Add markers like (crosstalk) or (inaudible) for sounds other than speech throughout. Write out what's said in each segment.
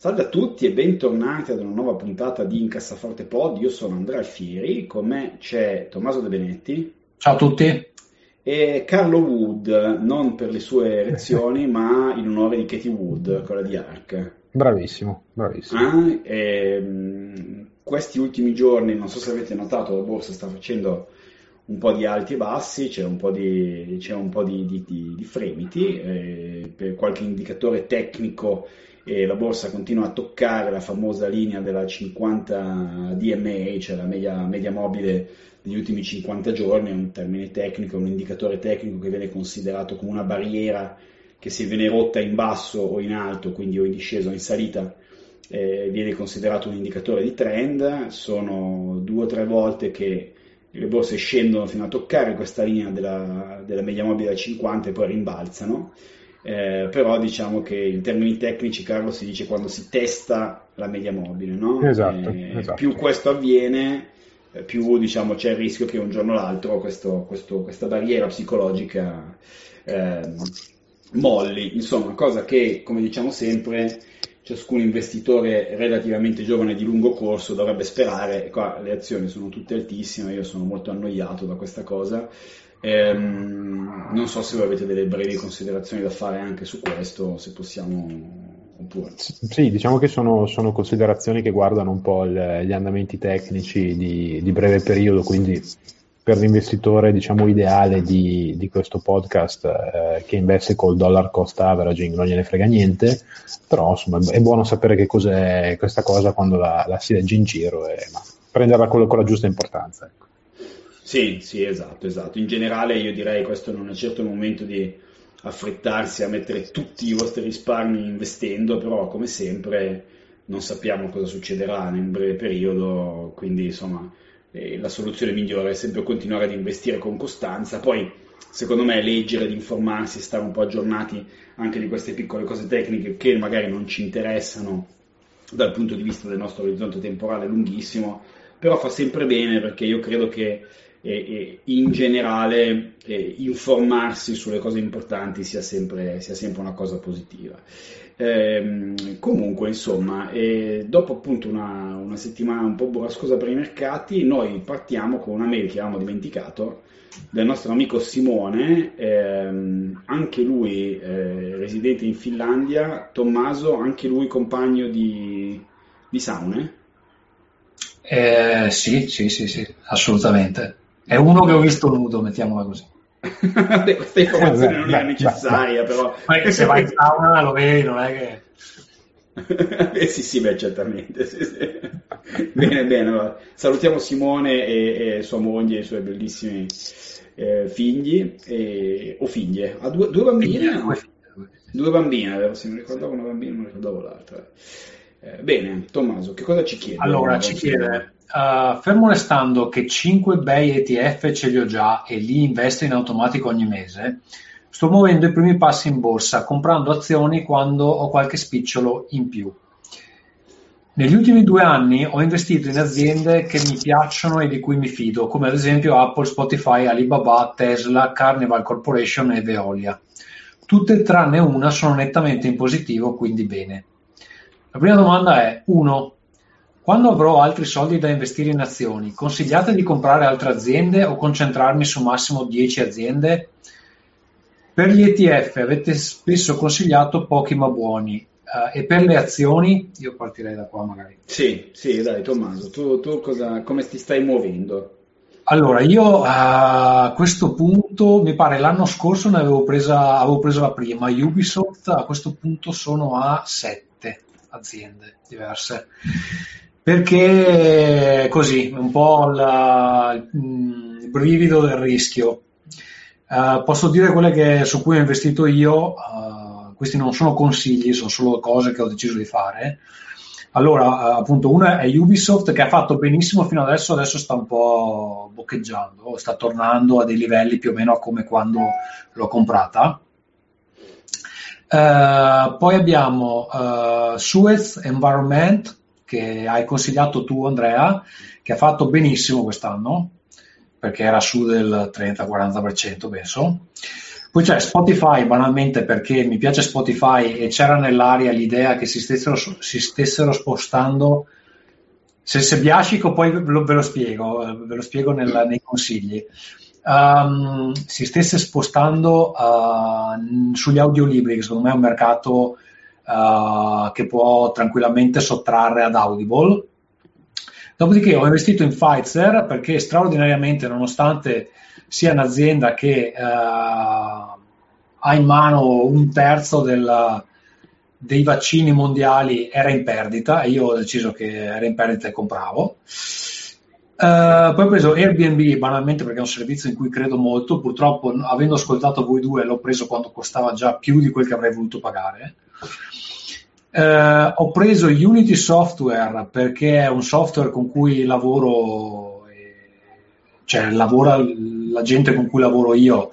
Salve a tutti e bentornati ad una nuova puntata di Incassaforte Pod. Io sono Andrea Alfieri, con me c'è Tommaso De Benetti. Ciao a tutti. E Carlo Wood, non per le sue elezioni, (laughs) ma in onore di Katie Wood, quella di ARC. Bravissimo, bravissimo. Ah, e, mh, questi ultimi giorni, non so se avete notato, la borsa sta facendo un po' di alti e bassi, c'è un po' di, c'è un po di, di, di fremiti, eh, per qualche indicatore tecnico e la borsa continua a toccare la famosa linea della 50 DMA, cioè la media, media mobile degli ultimi 50 giorni, è un termine tecnico, un indicatore tecnico che viene considerato come una barriera che se viene rotta in basso o in alto, quindi o in discesa o in salita, eh, viene considerato un indicatore di trend. Sono due o tre volte che le borse scendono fino a toccare questa linea della, della media mobile da 50 e poi rimbalzano eh, però diciamo che in termini tecnici Carlo si dice quando si testa la media mobile, no? Esatto, eh, esatto. Più questo avviene, eh, più diciamo, c'è il rischio che un giorno o l'altro questo, questo, questa barriera psicologica ehm, molli, insomma, cosa che, come diciamo sempre, ciascun investitore relativamente giovane di lungo corso dovrebbe sperare, qua le azioni sono tutte altissime, io sono molto annoiato da questa cosa, Ehm, non so se voi avete delle brevi considerazioni da fare anche su questo, se possiamo. Sì, diciamo che sono, sono considerazioni che guardano un po' il, gli andamenti tecnici di, di, breve periodo, quindi per l'investitore diciamo ideale di, di questo podcast eh, che investe col dollar cost averaging non gliene frega niente, però insomma è buono sapere che cos'è questa cosa quando la, la si legge in giro e ma, prenderla con, con la giusta importanza. Ecco. Sì, sì, esatto, esatto. In generale io direi questo non è certo il momento di affrettarsi a mettere tutti i vostri risparmi investendo, però come sempre non sappiamo cosa succederà nel breve periodo, quindi insomma eh, la soluzione migliore è sempre continuare ad investire con costanza, poi secondo me leggere ed informarsi, stare un po' aggiornati anche di queste piccole cose tecniche che magari non ci interessano dal punto di vista del nostro orizzonte temporale lunghissimo, però fa sempre bene perché io credo che e, in generale eh, informarsi sulle cose importanti sia sempre, sia sempre una cosa positiva. Ehm, comunque, insomma, eh, dopo appunto una, una, settimana un po' burrascosa per i mercati, noi partiamo con una mail che avevamo dimenticato del nostro amico Simone, ehm, anche lui eh, residente in Finlandia, Tommaso, anche lui compagno di, di Saune. Eh, sì, sì, sì, sì, assolutamente. È uno che ho visto nudo, mettiamola così. Questa informazione eh, non beh, è necessaria, beh, però. Perché se vai in sauna lo vedi, non è che. (laughs) eh sì, sì, beh, certamente. Sì, sì. bene, bene. Allora. Salutiamo Simone e, e, sua moglie e i suoi bellissimi eh, figli e, o figlie. Ha due, due bambine? No? Due bambine, vero? Se mi ricordavo una bambina, non mi ricordavo l'altra. Eh, bene, Tommaso, che cosa ci chiede? Allora, ci chiede Uh, fermo restando che 5 bei ETF ce li ho già e li investo in automatico ogni mese, sto muovendo i primi passi in borsa comprando azioni quando ho qualche spicciolo in più. Negli ultimi due anni ho investito in aziende che mi piacciono e di cui mi fido, come ad esempio Apple, Spotify, Alibaba, Tesla, Carnival Corporation e Veolia. Tutte tranne una sono nettamente in positivo, quindi bene. La prima domanda è 1. Quando avrò altri soldi da investire in azioni, consigliate di comprare altre aziende o concentrarmi su massimo 10 aziende? Per gli ETF avete spesso consigliato pochi ma buoni. Uh, e per le azioni, io partirei da qua magari. Sì, sì, dai Tommaso, tu, tu cosa, come ti stai muovendo? Allora, io a questo punto, mi pare l'anno scorso ne avevo presa, avevo preso la prima, Ubisoft a questo punto sono a 7 aziende diverse perché così, un po' la, il brivido del rischio. Uh, posso dire quelle che, su cui ho investito io, uh, questi non sono consigli, sono solo cose che ho deciso di fare. Allora, appunto, una è Ubisoft che ha fatto benissimo fino adesso, adesso sta un po' boccheggiando, sta tornando a dei livelli più o meno come quando l'ho comprata. Uh, poi abbiamo uh, Suez Environment, che hai consigliato tu Andrea, che ha fatto benissimo quest'anno, perché era su del 30-40% penso. Poi c'è Spotify, banalmente perché mi piace Spotify e c'era nell'aria l'idea che si stessero, si stessero spostando. Se, se biascico poi ve lo, ve lo spiego, ve lo spiego nel, nei consigli. Um, si stesse spostando uh, sugli audiolibri, che secondo me è un mercato uh, che può tranquillamente sottrarre ad Audible. Dopodiché ho investito in Pfizer perché straordinariamente, nonostante sia un'azienda che uh, ha in mano un terzo del, dei vaccini mondiali, era in perdita e io ho deciso che era in perdita e compravo. Uh, poi ho preso Airbnb banalmente perché è un servizio in cui credo molto. Purtroppo, avendo ascoltato voi due, l'ho preso quando costava già più di quel che avrei voluto pagare. Uh, ho preso Unity Software perché è un software con cui lavoro, cioè lavora la gente con cui lavoro io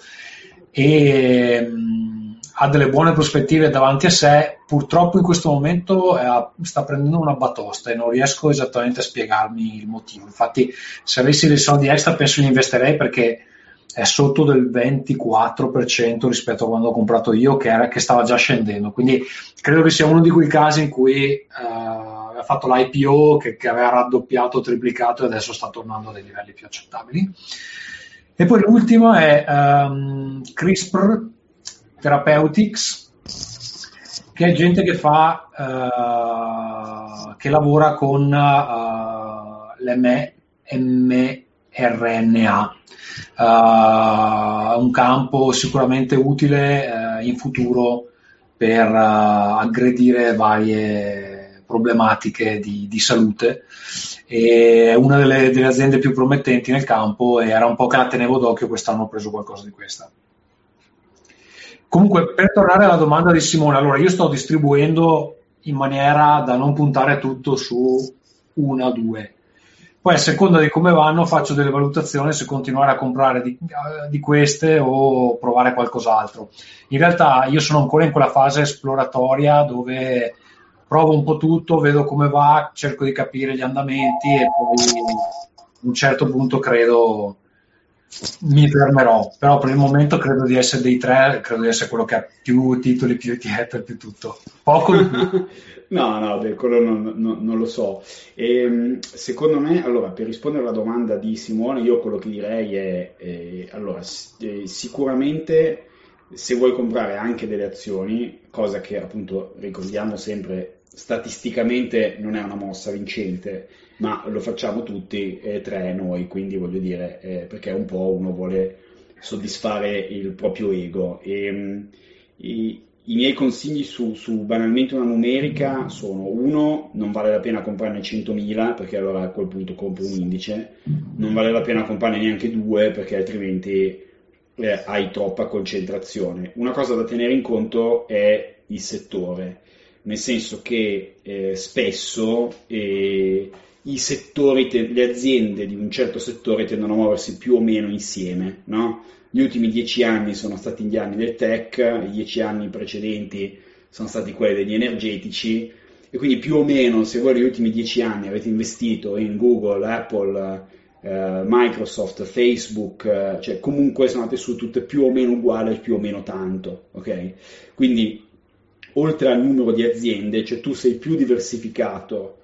e um, ha delle buone prospettive davanti a sé. Purtroppo in questo momento eh, sta prendendo una batosta e non riesco esattamente a spiegarmi il motivo. Infatti, se avessi dei soldi extra, penso li investirei perché è sotto del 24% rispetto a quando ho comprato io, che, era, che stava già scendendo. Quindi credo che sia uno di quei casi in cui uh, aveva fatto l'IPO che, che, aveva raddoppiato, triplicato e adesso sta tornando a dei livelli più accettabili. E poi l'ultimo è um, CRISPR Therapeutics, che è gente che fa, uh, che lavora con uh, l'mRNA uh, un campo sicuramente utile uh, in futuro per uh, aggredire varie problematiche di, di salute. E una delle, delle, aziende più promettenti nel campo era un po' che la tenevo d'occhio, quest'anno ho preso qualcosa di questa. Comunque, per tornare alla domanda di Simone, allora io sto distribuendo in maniera da non puntare tutto su una o due poi a seconda di come vanno faccio delle valutazioni se continuare a comprare di, di, queste o provare qualcos'altro. In realtà io sono ancora in quella fase esploratoria dove provo un po' tutto, vedo come va, cerco di capire gli andamenti e poi a un certo punto credo mi fermerò. Però per il momento credo di essere dei tre, credo di essere quello che ha più titoli, più ETF, più tutto. Poco. (laughs) No, no, beh, quello non, non, non lo so. E, ehm, secondo me, allora, per rispondere alla domanda di Simone, io quello che direi è, è allora, eh, sicuramente se vuoi comprare anche delle azioni, cosa che appunto ricordiamo sempre statisticamente non è una mossa vincente, ma lo facciamo tutti e tre noi, quindi voglio dire, eh, perché un po' uno vuole soddisfare il proprio ego. E, ehm, e, i miei consigli su, su, banalmente una numerica sono uno, non vale la pena comprarne 100.000 perché allora a quel punto compro un indice, non vale la pena comprarne neanche due perché altrimenti eh, hai troppa concentrazione. Una cosa da tenere in conto è il settore, nel senso che eh, spesso eh, settori, te- le aziende di un certo settore tendono a muoversi più o meno insieme, no? Gli ultimi dieci anni sono stati gli anni del tech, i dieci anni precedenti sono stati quelli degli energetici e quindi più o meno se voi negli ultimi dieci anni avete investito in Google, Apple, eh, Microsoft, Facebook, eh, cioè comunque sono andate su tutte più o meno uguali, più o meno tanto, ok? Quindi oltre al numero di aziende, cioè tu sei più diversificato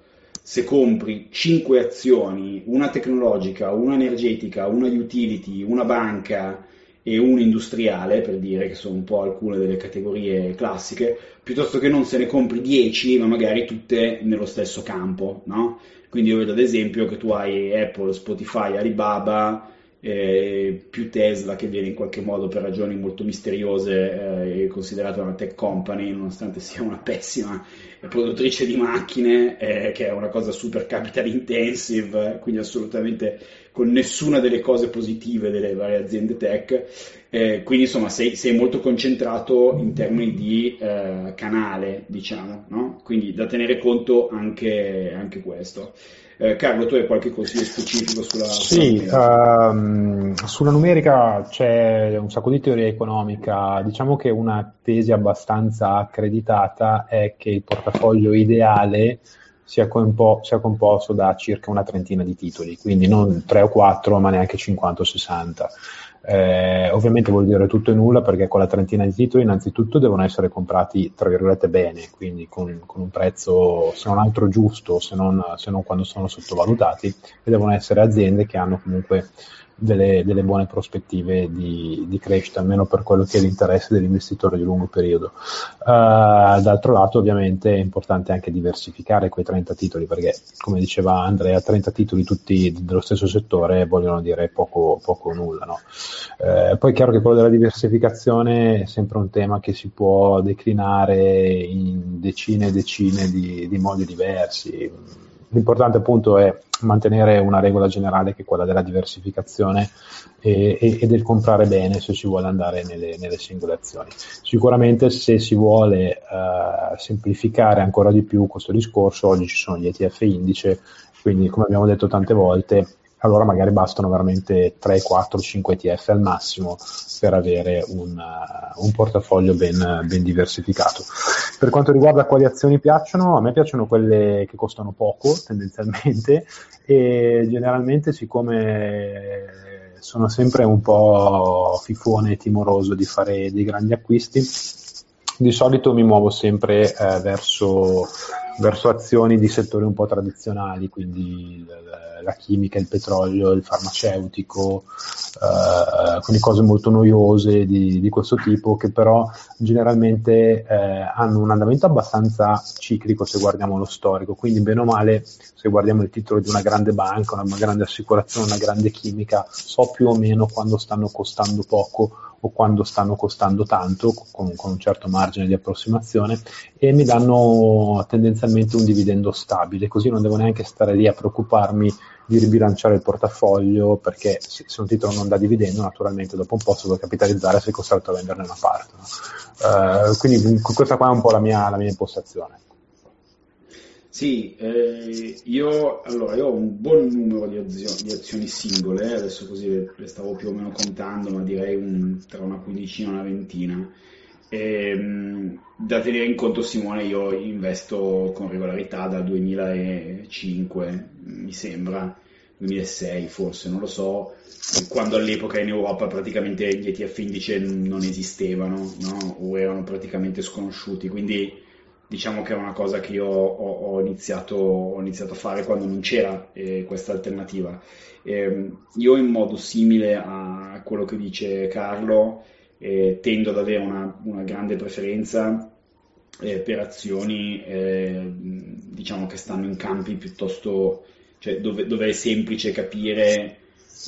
se compri 5 azioni, una tecnologica, una energetica, una utility, una banca e un industriale, per dire che sono un po' alcune delle categorie classiche, piuttosto che non se ne compri 10, ma magari tutte nello stesso campo, no? Quindi io vedo ad esempio che tu hai Apple, Spotify, Alibaba, eh, più Tesla che viene in qualche modo per ragioni molto misteriose eh, considerata una tech company nonostante sia una pessima produttrice di macchine eh, che è una cosa super capital intensive quindi assolutamente con nessuna delle cose positive delle varie aziende tech Eh, quindi insomma sei, sei, molto concentrato in termini di eh, canale, diciamo, no? quindi da tenere conto anche, anche questo. Eh, Carlo, tu hai qualche consiglio specifico sulla, sì, sulla um, sulla numerica c'è un sacco di teoria economica. Diciamo che una tesi abbastanza accreditata è che il portafoglio ideale sia, compo- sia composto da circa una trentina di titoli, quindi non 3 o 4, ma neanche 50 o 60. Eh, ovviamente vuol dire tutto e nulla perché con la trentina di titoli innanzitutto devono essere comprati tra virgolette bene, quindi con, con un prezzo se non altro giusto, se non, se non quando sono sottovalutati, e devono essere aziende che hanno comunque delle, delle buone prospettive di, di, crescita, almeno per quello che è l'interesse dell'investitore di lungo periodo. Uh, d'altro lato, ovviamente, è importante anche diversificare quei 30 titoli, perché, come diceva Andrea, 30 titoli tutti dello stesso settore vogliono dire poco, poco o nulla. No? Uh, poi è chiaro che quello della diversificazione è sempre un tema che si può declinare in decine e decine di, di modi diversi. L'importante appunto è mantenere una regola generale che è quella della diversificazione e, e, e del comprare bene se si vuole andare nelle, nelle singole azioni. Sicuramente se si vuole uh, semplificare ancora di più questo discorso, oggi ci sono gli ETF indice, quindi come abbiamo detto tante volte allora magari bastano veramente 3, 4, 5 ETF al massimo per avere un, uh, un portafoglio ben, ben, diversificato. Per quanto riguarda quali azioni piacciono, a me piacciono quelle che costano poco tendenzialmente e generalmente siccome sono sempre un po' fifone e timoroso di fare dei grandi acquisti, di solito mi muovo sempre eh, verso, verso, azioni di settori un po' tradizionali, quindi la chimica, il petrolio, il farmaceutico, eh, quindi cose molto noiose di, di, questo tipo che però generalmente eh, hanno un andamento abbastanza ciclico se guardiamo lo storico, quindi bene o male se guardiamo il titolo di una grande banca, una grande assicurazione, una grande chimica, so più o meno quando stanno costando poco o quando stanno costando tanto, con, con, un certo margine di approssimazione, e mi danno tendenzialmente un dividendo stabile, così non devo neanche stare lì a preoccuparmi di ribilanciare il portafoglio, perché se, se un titolo non dà dividendo, naturalmente dopo un po' si può capitalizzare se è costretto a venderne una parte. No? Uh, quindi questa qua è un po' la mia, la mia impostazione. Sì, eh, io, allora, io ho un buon numero di, azio- di azioni singole, adesso così le, le, stavo più o meno contando, ma direi un, tra una quindicina e una ventina. E, ehm, da tenere in conto, Simone, io investo con regolarità dal 2005, mi sembra, 2006 forse, non lo so, quando all'epoca in Europa praticamente gli ETF indice non esistevano no? o erano praticamente sconosciuti, quindi diciamo che è una cosa che io ho, ho, iniziato, ho iniziato, a fare quando non c'era eh, questa alternativa. Eh, io in modo simile a quello che dice Carlo eh, tendo ad avere una, una grande preferenza eh, per azioni eh, diciamo che stanno in campi piuttosto cioè dove, dove è semplice capire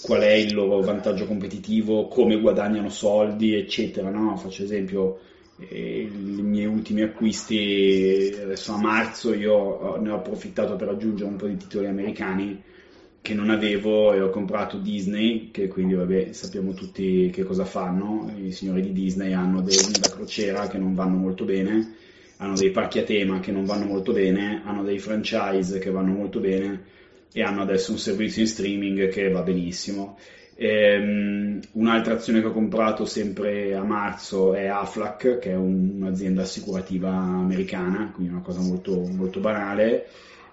qual è il loro vantaggio competitivo, come guadagnano soldi, eccetera. No? Faccio esempio, i miei ultimi acquisti adesso a marzo io ne ho approfittato per aggiungere un po' di titoli americani che non avevo e ho comprato Disney che quindi vabbè sappiamo tutti che cosa fanno. I signori di Disney hanno dei da crociera che non vanno molto bene hanno dei parchi a tema che non vanno molto bene hanno dei franchise che vanno molto bene e hanno adesso un servizio in streaming che va benissimo Ehm, un'altra azione che ho comprato sempre a marzo è Aflac, che è un, un'azienda assicurativa americana, quindi una cosa molto, molto banale.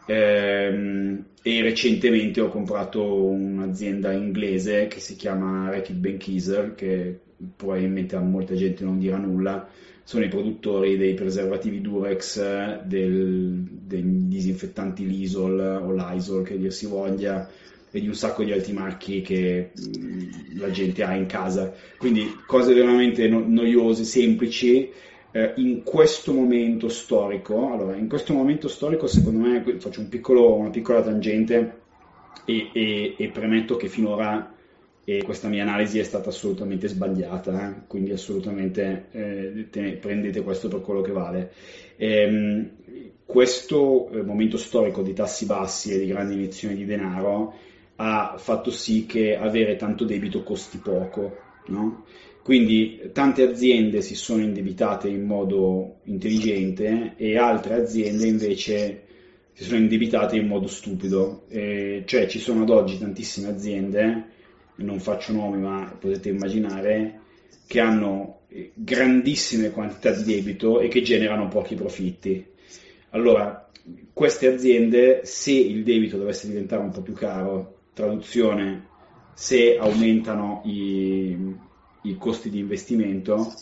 Ehm, e recentemente ho comprato un'azienda inglese che si chiama Reckitt Benckiser, che probabilmente a molta gente non dirà nulla. Sono i produttori dei preservativi Durex, del, dei disinfettanti Lysol o Lysol che dir si voglia, e di un sacco di altri marchi che mh, la gente ha in casa. Quindi cose veramente no- noiose, semplici. Eh, in questo momento storico, allora, in questo momento storico, secondo me, faccio un piccolo, una piccola tangente e, e, e premetto che finora e questa mia analisi è stata assolutamente sbagliata, eh? quindi assolutamente eh, te, prendete questo per quello che vale. Ehm, questo eh, momento storico di tassi bassi e di grandi emissioni di denaro ha fatto sì che avere tanto debito costi poco. No? Quindi tante aziende si sono indebitate in modo intelligente e altre aziende invece si sono indebitate in modo stupido. E cioè ci sono ad oggi tantissime aziende, non faccio nomi ma potete immaginare, che hanno grandissime quantità di debito e che generano pochi profitti. Allora, queste aziende, se il debito dovesse diventare un po' più caro, traduzione, se aumentano i, i costi di investimento,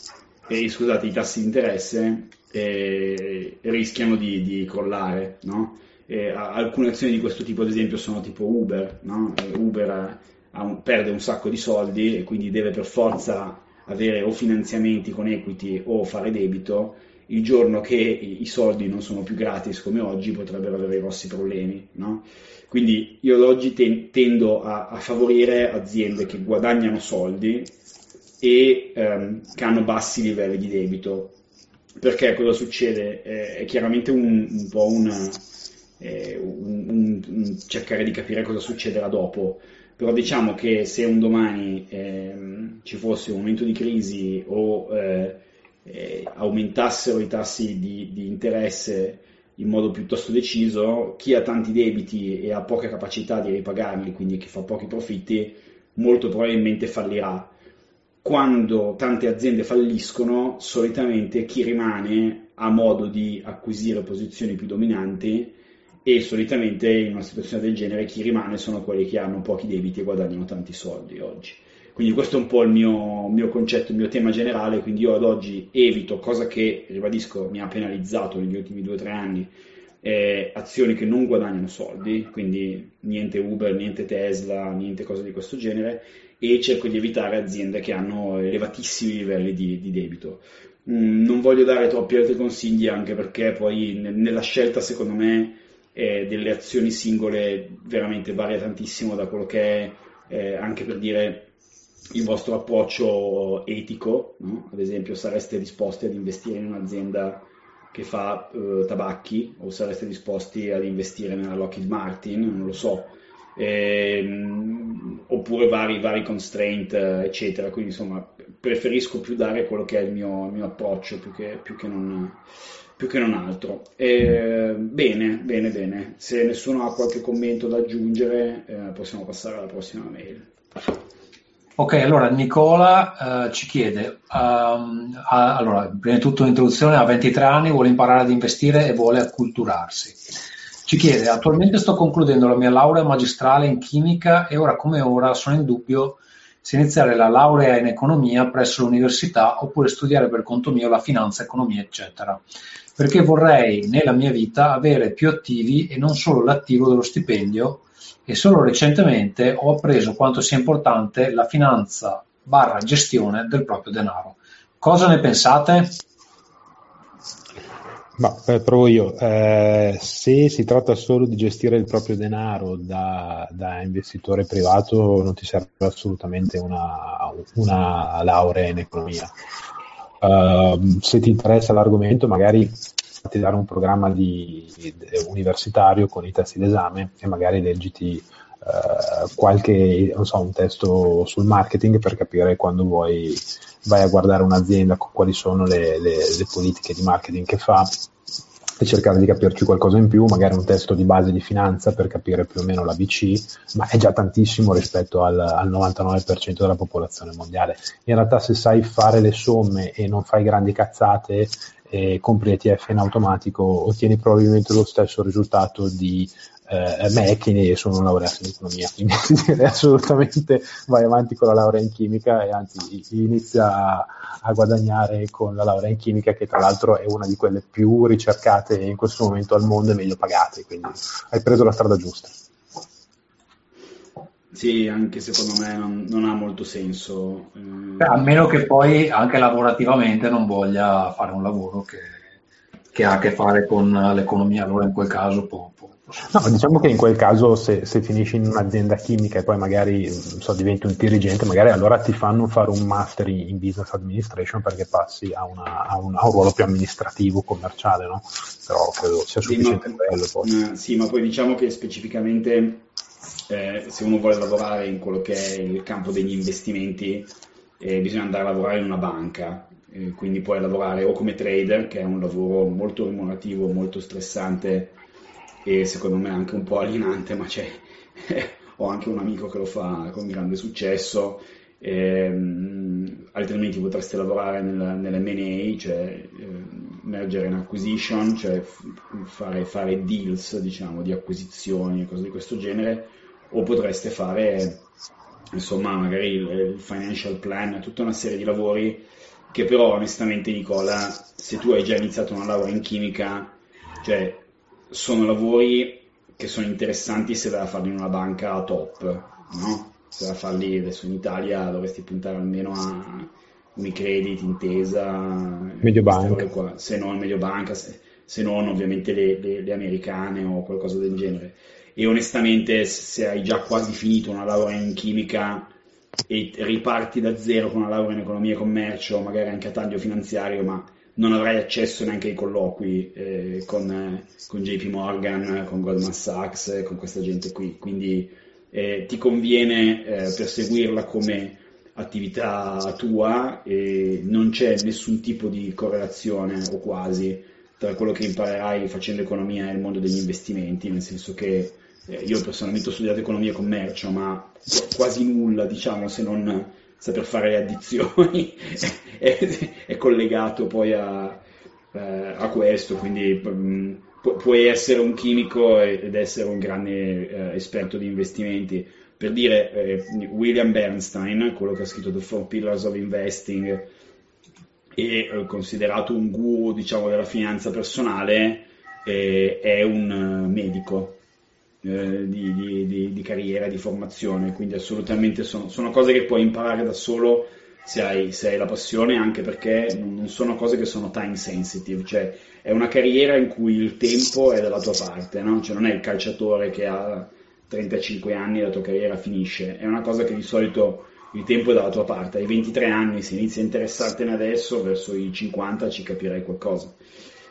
e, scusate, i tassi di interesse, eh, rischiano di, di crollare. No? Eh, alcune azioni di questo tipo, ad esempio, sono tipo Uber. No? Uber un, perde un sacco di soldi e quindi deve per forza avere o finanziamenti con equity o fare debito, il giorno che i soldi non sono più gratis come oggi potrebbero avere grossi problemi. No? Quindi io ad oggi ten- tendo a, a, favorire aziende che guadagnano soldi e ehm, che hanno bassi livelli di debito. Perché cosa succede? Eh, è chiaramente un, un po' una, eh, un, un, cercare di capire cosa succederà dopo però diciamo che se un domani ehm, ci fosse un momento di crisi o eh, eh, aumentassero i tassi di, di, interesse in modo piuttosto deciso, chi ha tanti debiti e ha poca capacità di ripagarli, quindi chi fa pochi profitti, molto probabilmente fallirà. Quando tante aziende falliscono, solitamente chi rimane ha modo di acquisire posizioni più dominanti e solitamente in una situazione del genere chi rimane sono quelli che hanno pochi debiti e guadagnano tanti soldi oggi. Quindi questo è un po' il mio, mio concetto, il mio tema generale, quindi io ad oggi evito, cosa che, ribadisco, mi ha penalizzato negli ultimi due o tre anni, eh, azioni che non guadagnano soldi, quindi niente Uber, niente Tesla, niente cose di questo genere, e cerco di evitare aziende che hanno elevatissimi livelli di, di debito. Mm, non voglio dare troppi altri consigli anche perché poi nella scelta, secondo me, eh, delle azioni singole veramente varia tantissimo da quello che è eh, anche per dire il vostro approccio etico, no? ad esempio sareste disposti ad investire in un'azienda che fa eh, tabacchi o sareste disposti ad investire nella Lockheed Martin, non lo so, ehm, oppure vari, vari constraint, eccetera. Quindi insomma preferisco più dare quello che è il mio, il mio approccio più che, più che non più che non altro. Eh, bene, bene, bene. Se nessuno ha qualche commento da aggiungere, eh, possiamo passare alla prossima mail. Ok, allora Nicola uh, ci chiede, um, ha, allora, prima di tutto un'introduzione, ha 23 anni, vuole imparare ad investire e vuole acculturarsi. Ci chiede, attualmente sto concludendo la mia laurea magistrale in chimica e ora come ora sono in dubbio se iniziare la laurea in economia presso l'università oppure studiare per conto mio la finanza, economia, eccetera perché vorrei nella mia vita avere più attivi e non solo l'attivo dello stipendio e solo recentemente ho appreso quanto sia importante la finanza barra gestione del proprio denaro. Cosa ne pensate? Ma eh, provo io. Eh, se si tratta solo di gestire il proprio denaro da, da investitore privato, non ti serve assolutamente una, una laurea in economia. Uh, se ti interessa l'argomento, magari dare un programma di, di, universitario con i testi d'esame e magari leggiti uh, qualche, non so, un testo sul marketing per capire quando vuoi vai a guardare un'azienda quali sono le, le, le politiche di marketing che fa e cercare di capirci qualcosa in più, magari un testo di base di finanza per capire più o meno la BC, ma è già tantissimo rispetto al, al 99% della popolazione mondiale. In realtà se sai fare le somme e non fai grandi cazzate e compri ETF in automatico, ottieni probabilmente lo stesso risultato di eh, me che sono laureato in economia, quindi (laughs) assolutamente vai avanti con la laurea in chimica e anzi inizia a, a, guadagnare con la laurea in chimica che tra l'altro è una di quelle più ricercate in questo momento al mondo e meglio pagate, quindi hai preso la strada giusta. Sì, anche secondo me non, non ha molto senso. Eh... A meno che poi anche lavorativamente non voglia fare un lavoro che, che ha a che fare con l'economia, allora in quel caso può, può No, diciamo che in quel caso se, se, finisci in un'azienda chimica e poi magari so, diventi un dirigente, magari allora ti fanno fare un master in, in business administration perché passi a, una, a, un, a, un, ruolo più amministrativo, commerciale, no? Però credo sia sufficiente sì, ma, quello. Poi. Sì, ma poi diciamo che specificamente eh, se uno vuole lavorare in quello che è il campo degli investimenti, e bisogna andare a lavorare in una banca, eh, quindi puoi lavorare o come trader, che è un lavoro molto remunerativo, molto stressante e secondo me anche un po' alienante, ma c'è, (laughs) ho anche un amico che lo fa con grande successo, ehm, altrimenti potreste lavorare nel, nell'M&A, cioè eh, merger and acquisition, cioè fare, fare deals diciamo, di acquisizioni e cose di questo genere, o potreste fare insomma magari il, financial plan, tutta una serie di lavori che però onestamente Nicola, se tu hai già iniziato una laurea in chimica, cioè sono lavori che sono interessanti se vai a farli in una banca top, no? Se vai a farli adesso in Italia dovresti puntare almeno a Unicredit, Intesa, Mediobanca, se non Mediobanca, se, se non ovviamente le, le, le americane o qualcosa del genere e onestamente se hai già quasi finito una laurea in chimica e riparti da zero con una laurea in economia e commercio, magari anche a taglio finanziario, ma non avrai accesso neanche ai colloqui eh, con, con, JP Morgan, con Goldman Sachs, eh, con questa gente qui. Quindi eh, ti conviene eh, perseguirla come attività tua e non c'è nessun tipo di correlazione o quasi tra quello che imparerai facendo economia e il mondo degli investimenti, nel senso che eh, io personalmente ho studiato economia e commercio, ma quasi nulla, diciamo, se non saper fare le addizioni (laughs) è, è, collegato poi a, eh, a questo, quindi um, pu- puoi essere un chimico ed essere un grande eh, esperto di investimenti. Per dire, eh, William Bernstein, quello che ha scritto The Four Pillars of Investing, e eh, considerato un guru diciamo, della finanza personale, eh, è un medico eh, di, di, di, di, carriera, di formazione, quindi assolutamente sono, sono, cose che puoi imparare da solo se hai, se hai, la passione, anche perché non sono cose che sono time sensitive, cioè è una carriera in cui il tempo è dalla tua parte, no? cioè non è il calciatore che ha 35 anni e la tua carriera finisce, è una cosa che di solito il tempo è dalla tua parte, hai 23 anni, se inizi a interessartene adesso, verso i 50 ci capirai qualcosa.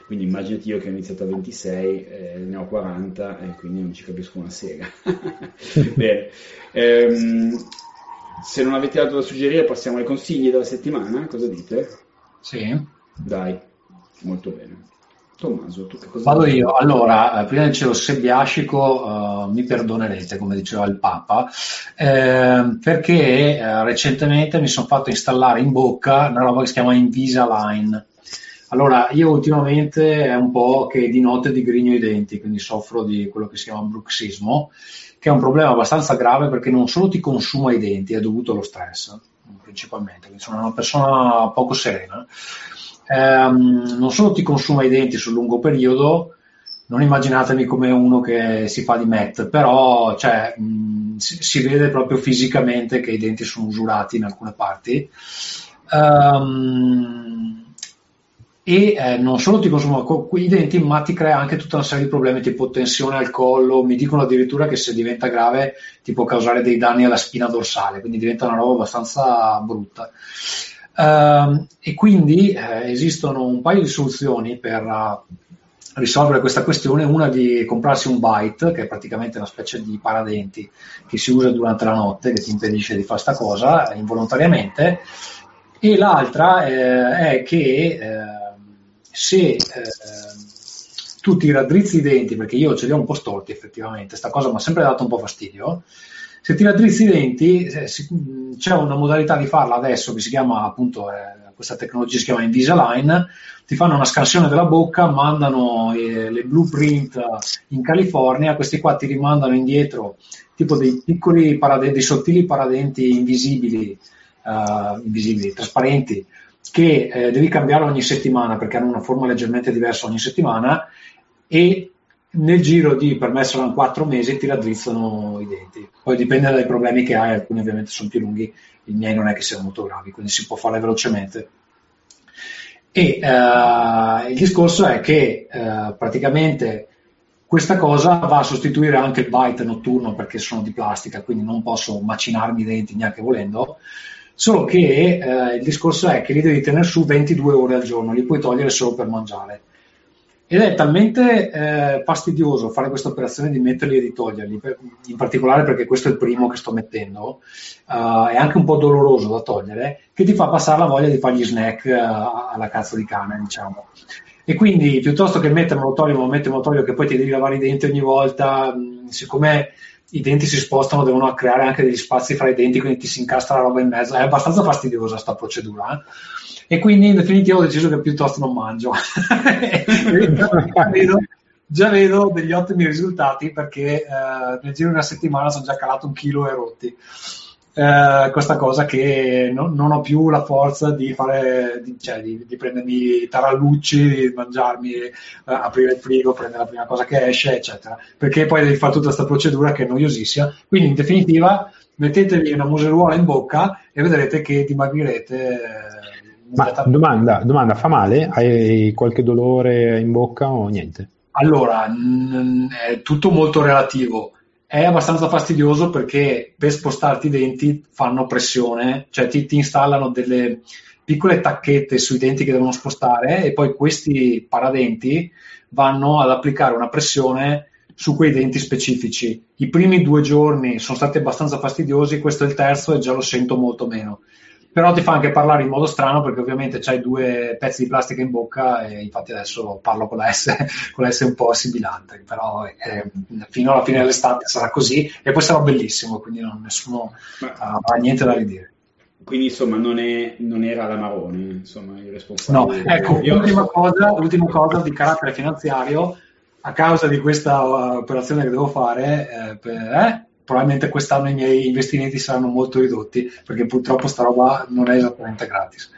Quindi immaginati io che ho iniziato a 26, eh, ne ho 40 e quindi non ci capisco una sega. (laughs) Bene. Ehm, se non avete altro da suggerire passiamo ai consigli della settimana, cosa dite? Sì. Dai, molto bene. Tommaso, tu che cosa Vado io. Allora, eh, prima dicevo Sebbiascico, uh, mi perdonerete, come diceva il Papa, eh, perché eh, recentemente mi sono fatto installare in bocca una roba che si chiama Invisalign. Allora, io ultimamente è un po' che di notte digrigno i denti, quindi soffro di quello che si chiama bruxismo, che è un problema abbastanza grave perché non solo ti consuma i denti, è dovuto allo stress, principalmente, quindi sono una persona poco serena. Ehm, non solo ti consuma i denti sul lungo periodo, non immaginatemi come uno che si fa di met, però cioè, mh, si, si, vede proprio fisicamente che i denti sono usurati in alcune parti. Um, e eh, non solo ti consuma i denti, ma ti crea anche tutta una serie di problemi tipo tensione al collo. Mi dicono addirittura che se diventa grave ti può causare dei danni alla spina dorsale, quindi diventa una roba abbastanza brutta. Uh, e quindi eh, esistono un paio di soluzioni per uh, risolvere questa questione. Una di comprarsi un bite, che è praticamente una specie di paradenti che si usa durante la notte, che ti impedisce di fare questa cosa involontariamente. E l'altra eh, è che eh, se eh, tu ti raddrizzi i denti, perché io ce li ho un po' storti effettivamente, questa cosa mi ha sempre dato un po' fastidio, se ti raddrizzi i denti eh, si, c'è una modalità di farla adesso che si chiama appunto, eh, questa tecnologia si chiama Invisalign, ti fanno una scansione della bocca, mandano eh, le blueprint in California, questi qua ti rimandano indietro tipo dei piccoli paradenti, dei sottili paradenti invisibili, uh, invisibili trasparenti, che eh, devi cambiare ogni settimana perché hanno una forma leggermente diversa ogni settimana e nel giro di, per me saranno quattro mesi, ti raddrizzano i denti. Poi dipende dai problemi che hai, alcuni ovviamente sono più lunghi, i miei non è che siano molto gravi, quindi si può fare velocemente. E uh, il discorso è che uh, praticamente questa cosa va a sostituire anche il bite notturno perché sono di plastica, quindi non posso macinarmi i denti neanche volendo Solo che eh, il discorso è che li devi tenere su 22 ore al giorno, li puoi togliere solo per mangiare. Ed è talmente eh, fastidioso fare questa operazione di metterli e di toglierli, in particolare perché questo è il primo che sto mettendo, uh, è anche un po' doloroso da togliere, che ti fa passare la voglia di fare gli snack uh, alla cazzo di cane, diciamo. E quindi piuttosto che mettermelo toglio, me lo metto, me lo toglio, che poi ti devi lavare i denti ogni volta, mh, siccome i denti si spostano, devono creare anche degli spazi fra i denti, quindi ti si incastra la roba in mezzo, è abbastanza fastidiosa questa procedura. Eh? e quindi in definitiva ho deciso che piuttosto non mangio. (laughs) (laughs) già, vedo, già, vedo, degli ottimi risultati perché eh, nel giro di una settimana sono già calato un chilo e rotti. Eh, questa cosa che non, non, ho più la forza di fare, di, cioè di, di prendermi tarallucci, di mangiarmi, eh, aprire il frigo, prendere la prima cosa che esce, eccetera. Perché poi devi fare tutta questa procedura che è noiosissima. Quindi in definitiva mettetevi una museruola in bocca e vedrete che dimagrirete ma domanda, domanda, fa male? Hai qualche dolore in bocca o niente? Allora, n- è tutto molto relativo. È abbastanza fastidioso perché per spostarti i denti fanno pressione, cioè ti, ti installano delle piccole tacchette sui denti che devono spostare e poi questi paradenti vanno ad applicare una pressione su quei denti specifici. I primi due giorni sono stati abbastanza fastidiosi, questo è il terzo e già lo sento molto meno però ti fa anche parlare in modo strano perché ovviamente c'hai due pezzi di plastica in bocca e infatti adesso parlo con la S, (laughs) con la S un po' sibilante, però eh, fino alla fine dell'estate sarà così e poi sarà bellissimo, quindi non, nessuno avrà niente da ridire. Quindi insomma non, è, non era la Maroni, insomma il responsabile. No, ecco, Io... ultima, cosa, ultima cosa di carattere finanziario, a causa di questa uh, operazione che devo fare, eh, per, eh, probabilmente quest'anno i miei investimenti saranno molto ridotti perché purtroppo sta roba non è esattamente gratis.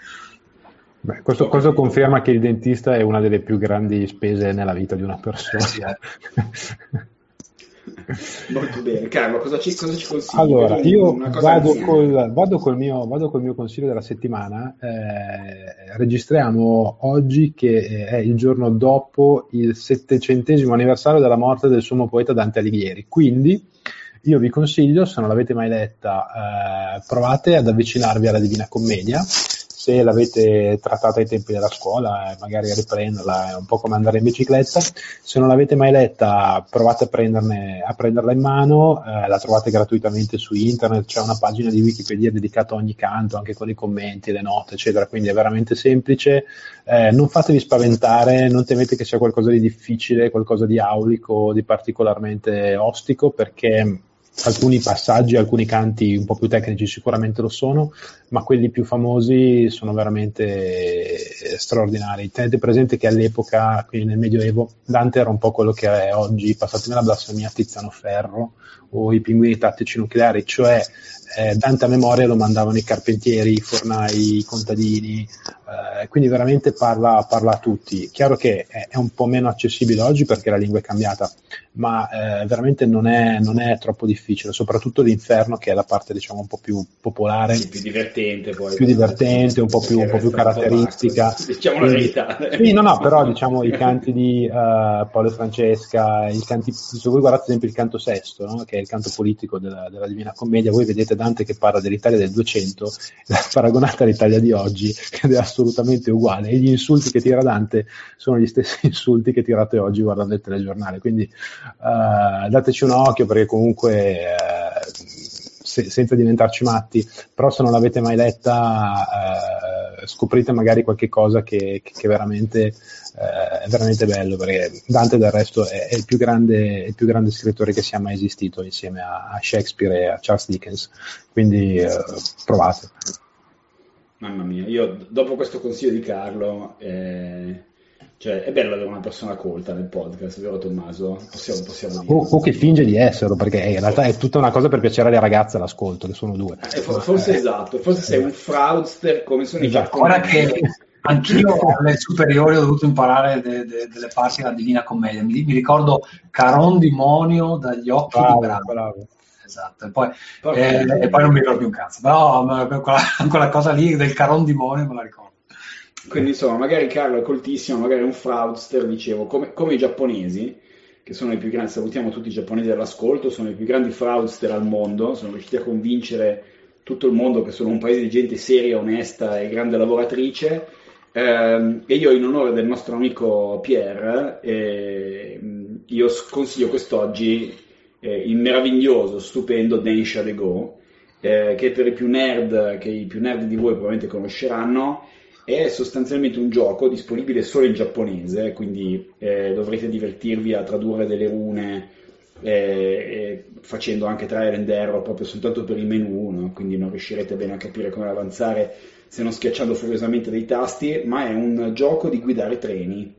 Beh, questo, questo, conferma che il dentista è una delle più grandi spese nella vita di una persona. Eh sì, eh. (laughs) Molto bene, Carlo, cosa ci, cosa ci consigli? Allora, io vado col, vado, col mio, vado col, mio, consiglio della settimana. Eh, registriamo oggi che è il giorno dopo il settecentesimo anniversario della morte del suo poeta Dante Alighieri. Quindi io vi consiglio, se non l'avete mai letta, eh, provate ad avvicinarvi alla Divina Commedia. Se l'avete trattata ai tempi della scuola, eh, magari riprenderla, è un po' come andare in bicicletta. Se non l'avete mai letta, provate a, a prenderla in mano, eh, la trovate gratuitamente su internet, c'è una pagina di Wikipedia dedicata a ogni canto, anche con i commenti, le note, eccetera, quindi è veramente semplice. Eh, non fatevi spaventare, non temete che sia qualcosa di difficile, qualcosa di aulico, di particolarmente ostico, perché alcuni passaggi, alcuni canti un po' più tecnici sicuramente lo sono, ma quelli più famosi sono veramente straordinari. Tenete presente che all'epoca, quindi nel Medioevo, Dante era un po' quello che è oggi, passatemi la blasfemia, Tiziano Ferro o i pinguini tattici nucleari, cioè eh, Dante a memoria lo mandavano i carpentieri, i fornai, i contadini, eh, quindi veramente parla, parla, a tutti. Chiaro che è, è, un po' meno accessibile oggi perché la lingua è cambiata, ma eh, veramente non è, non è, troppo difficile, soprattutto l'inferno che è la parte diciamo un po' più popolare, sì, più divertente, poi, più divertente, un po' più, un po più caratteristica. Diciamo la verità. Sì, no, no, però diciamo i canti di uh, Paolo e Francesca, i canti, se voi guardate ad esempio il canto sesto, no? che è il canto politico della, della Divina Commedia, voi vedete Dante che parla dell'Italia del 200, paragonata all'Italia di oggi, ed è assolutamente uguale. E gli insulti che tira Dante sono gli stessi (laughs) insulti che tirate oggi guardando il telegiornale. Quindi uh, dateci un occhio perché comunque. Uh, se, senza diventarci matti, però se non l'avete mai letta eh, scoprite magari qualche cosa che, che, veramente, eh, è veramente bello, perché Dante del resto è, è, il più grande, il più grande scrittore che sia mai esistito insieme a, a Shakespeare e a Charles Dickens, quindi eh, provate. Mamma mia, io dopo questo consiglio di Carlo eh, cioè, è bello avere una persona colta nel podcast, vero Tommaso? Possiamo, possiamo dire. O, o, che finge di esserlo, perché in realtà è tutta una cosa per piacere alle ragazze all'ascolto, che sono due. Eh, forse eh. esatto, forse sei un fraudster come sono esatto. i giapponesi. Guarda che anch'io alle superiori ho dovuto imparare de, de, delle parti della Divina Commedia. Mi, mi, ricordo Caron Dimonio dagli occhi bravo, di Bravo. bravo. Esatto, e poi, eh, e poi, non mi ricordo più un cazzo, però quella, quella cosa lì del Caron Dimonio me la ricordo. Quindi insomma, magari Carlo è coltissimo, magari è un fraudster, dicevo, come, come, i giapponesi, che sono i più grandi, salutiamo tutti i giapponesi all'ascolto, sono i più grandi fraudster al mondo, sono riusciti a convincere tutto il mondo che sono un paese di gente seria, onesta e grande lavoratrice, Eh, e io in onore del nostro amico Pierre, eh, io consiglio quest'oggi eh, il meraviglioso, stupendo Densha de Go, eh, che per i più nerd, che i più nerd di voi probabilmente conosceranno, è sostanzialmente un gioco disponibile solo in giapponese, quindi eh, dovrete divertirvi a tradurre delle rune eh, facendo anche trial and error proprio soltanto per il menu, no? quindi non riuscirete bene a capire come avanzare se non schiacciando furiosamente dei tasti, ma è un gioco di guidare treni,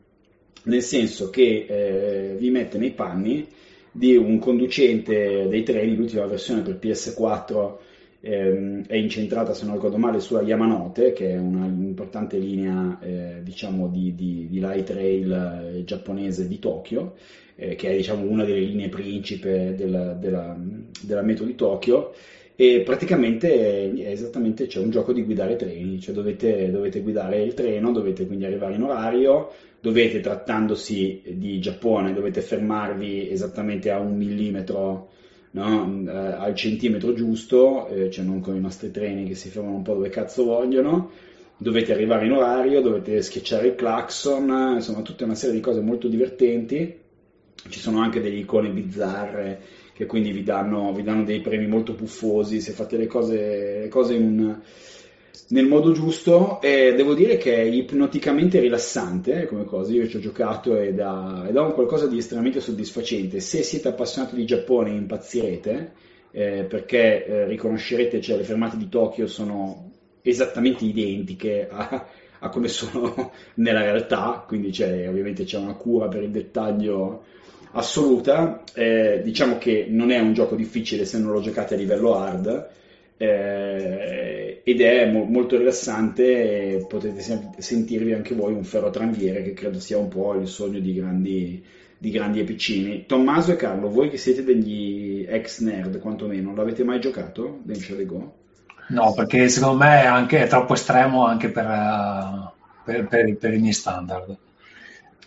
nel senso che eh, vi mette nei panni di un conducente dei treni, l'ultima versione per PS4 ehm, è incentrata, se non ricordo male, sulla Yamanote, che è un'importante linea eh, diciamo, di, di, di, light rail eh, giapponese di Tokyo, eh, che è diciamo, una delle linee principe della, della, della metro di Tokyo. E praticamente è esattamente c'è un gioco di guidare treni, cioè dovete, dovete, guidare il treno, dovete quindi arrivare in orario, dovete trattandosi di Giappone, dovete fermarvi esattamente a un millimetro no? eh, al centimetro giusto, eh, cioè non con i nostri treni che si fermano un po' dove cazzo vogliono, dovete arrivare in orario, dovete schiacciare il clacson, insomma tutta una serie di cose molto divertenti, ci sono anche delle icone bizzarre che quindi vi danno, vi danno dei premi molto puffosi se fate le cose, le cose un, nel modo giusto e devo dire che è ipnoticamente rilassante come cosa, io ci ho giocato ed ha, ed ha un qualcosa di estremamente soddisfacente, se siete appassionati di Giappone impazzirete eh, perché eh, riconoscerete, cioè le fermate di Tokyo sono esattamente identiche a, a come sono (laughs) nella realtà, quindi c'è, ovviamente c'è una cura per il dettaglio assoluta, eh, diciamo che non è un gioco difficile se non lo giocate a livello hard, eh, ed è mo- molto rilassante e potete sem- sentirvi anche voi un ferro tranviere che credo sia un po' il sogno di grandi, di grandi epicini. Tommaso e Carlo, voi che siete degli ex nerd quantomeno, l'avete mai giocato Danger the Go? No, perché secondo me è, anche, è troppo estremo anche per, uh, per, per, per i miei standard.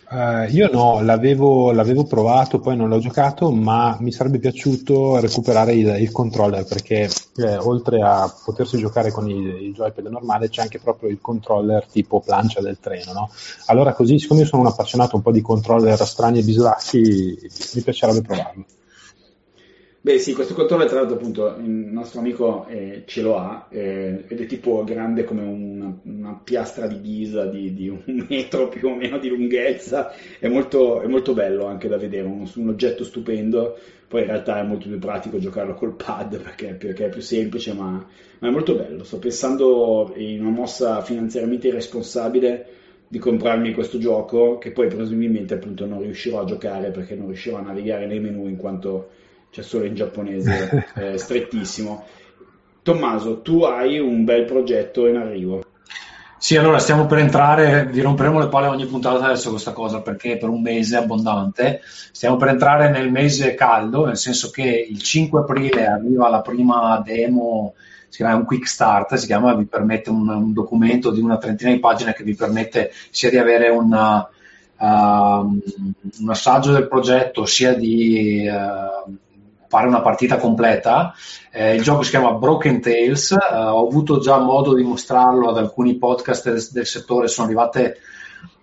Uh, io no, l'avevo, l'avevo, provato, poi non l'ho giocato, ma mi sarebbe piaciuto recuperare il, il controller perché eh, oltre a potersi giocare con il, il, joypad normale c'è anche proprio il controller tipo plancia del treno. No? Allora così, siccome io sono un appassionato un po' di controller strani e bislacchi, mi piacerebbe provarlo. Beh sì, questo controller tra l'altro appunto il nostro amico eh, ce lo ha eh, ed è tipo grande come una, una piastra di ghisa di, di, un (laughs) metro più o meno di lunghezza, è molto, è molto bello anche da vedere, un, un, oggetto stupendo, poi in realtà è molto più pratico giocarlo col pad perché, perché è più semplice ma, ma, è molto bello, sto pensando in una mossa finanziariamente irresponsabile di comprarmi questo gioco che poi presumibilmente appunto non riuscirò a giocare perché non riuscirò a navigare nei menu in quanto c'è solo in giapponese (laughs) eh, strettissimo. Tommaso, tu hai un bel progetto in arrivo. Sì, allora stiamo per entrare, vi romperemo le palle ogni puntata adesso questa cosa perché per un mese abbondante stiamo per entrare nel mese caldo, nel senso che il 5 aprile arriva la prima demo, si chiama un quick start, si chiama, vi permette un, un documento di una trentina di pagine che vi permette sia di avere una, uh, un assaggio del progetto, sia di uh, fare una partita completa. Eh, il gioco si chiama Broken Tales, eh, ho avuto già modo di mostrarlo ad alcuni podcast del, del settore, sono arrivate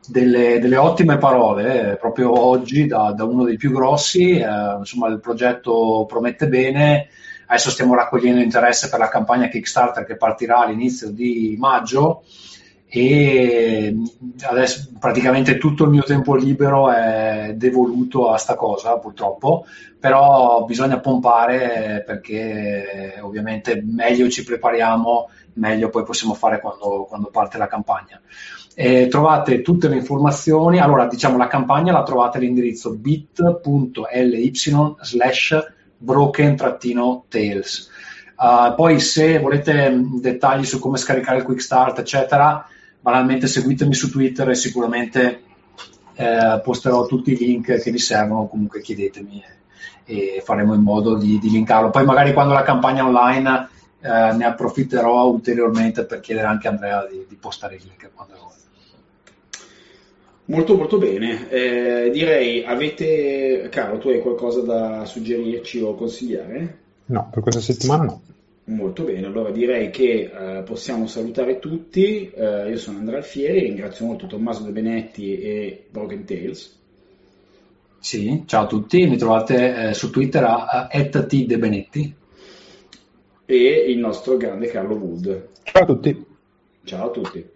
delle, delle ottime parole eh, proprio oggi da, da, uno dei più grossi, eh, insomma il progetto promette bene, adesso stiamo raccogliendo interesse per la campagna Kickstarter che partirà all'inizio di maggio e adesso praticamente tutto il mio tempo libero è devoluto a sta cosa purtroppo. Però bisogna pompare perché ovviamente meglio ci prepariamo meglio poi possiamo fare quando, quando parte la campagna. E trovate tutte le informazioni. Allora diciamo la campagna la trovate all'indirizzo bit.ly slash broken-tales uh, poi se volete dettagli su come scaricare il quick start eccetera banalmente seguitemi su Twitter e sicuramente eh, posterò tutti i link che vi servono, comunque chiedetemi e, e faremo in modo di, di, linkarlo. Poi magari quando la campagna online eh, ne approfitterò ulteriormente per chiedere anche a Andrea di, di postare i link quando vuole. Molto molto bene, eh, direi avete, caro tu hai qualcosa da suggerirci o consigliare? No, per questa settimana no. Molto bene, allora direi che eh, possiamo salutare tutti. Eh, io sono Andrea Alfieri, ringrazio molto Tommaso De Benetti e Broken Tales. Sì, ciao a tutti, mi trovate eh, su Twitter a, a @tdebenetti e il nostro grande Carlo Wood. Ciao a tutti. Ciao a tutti.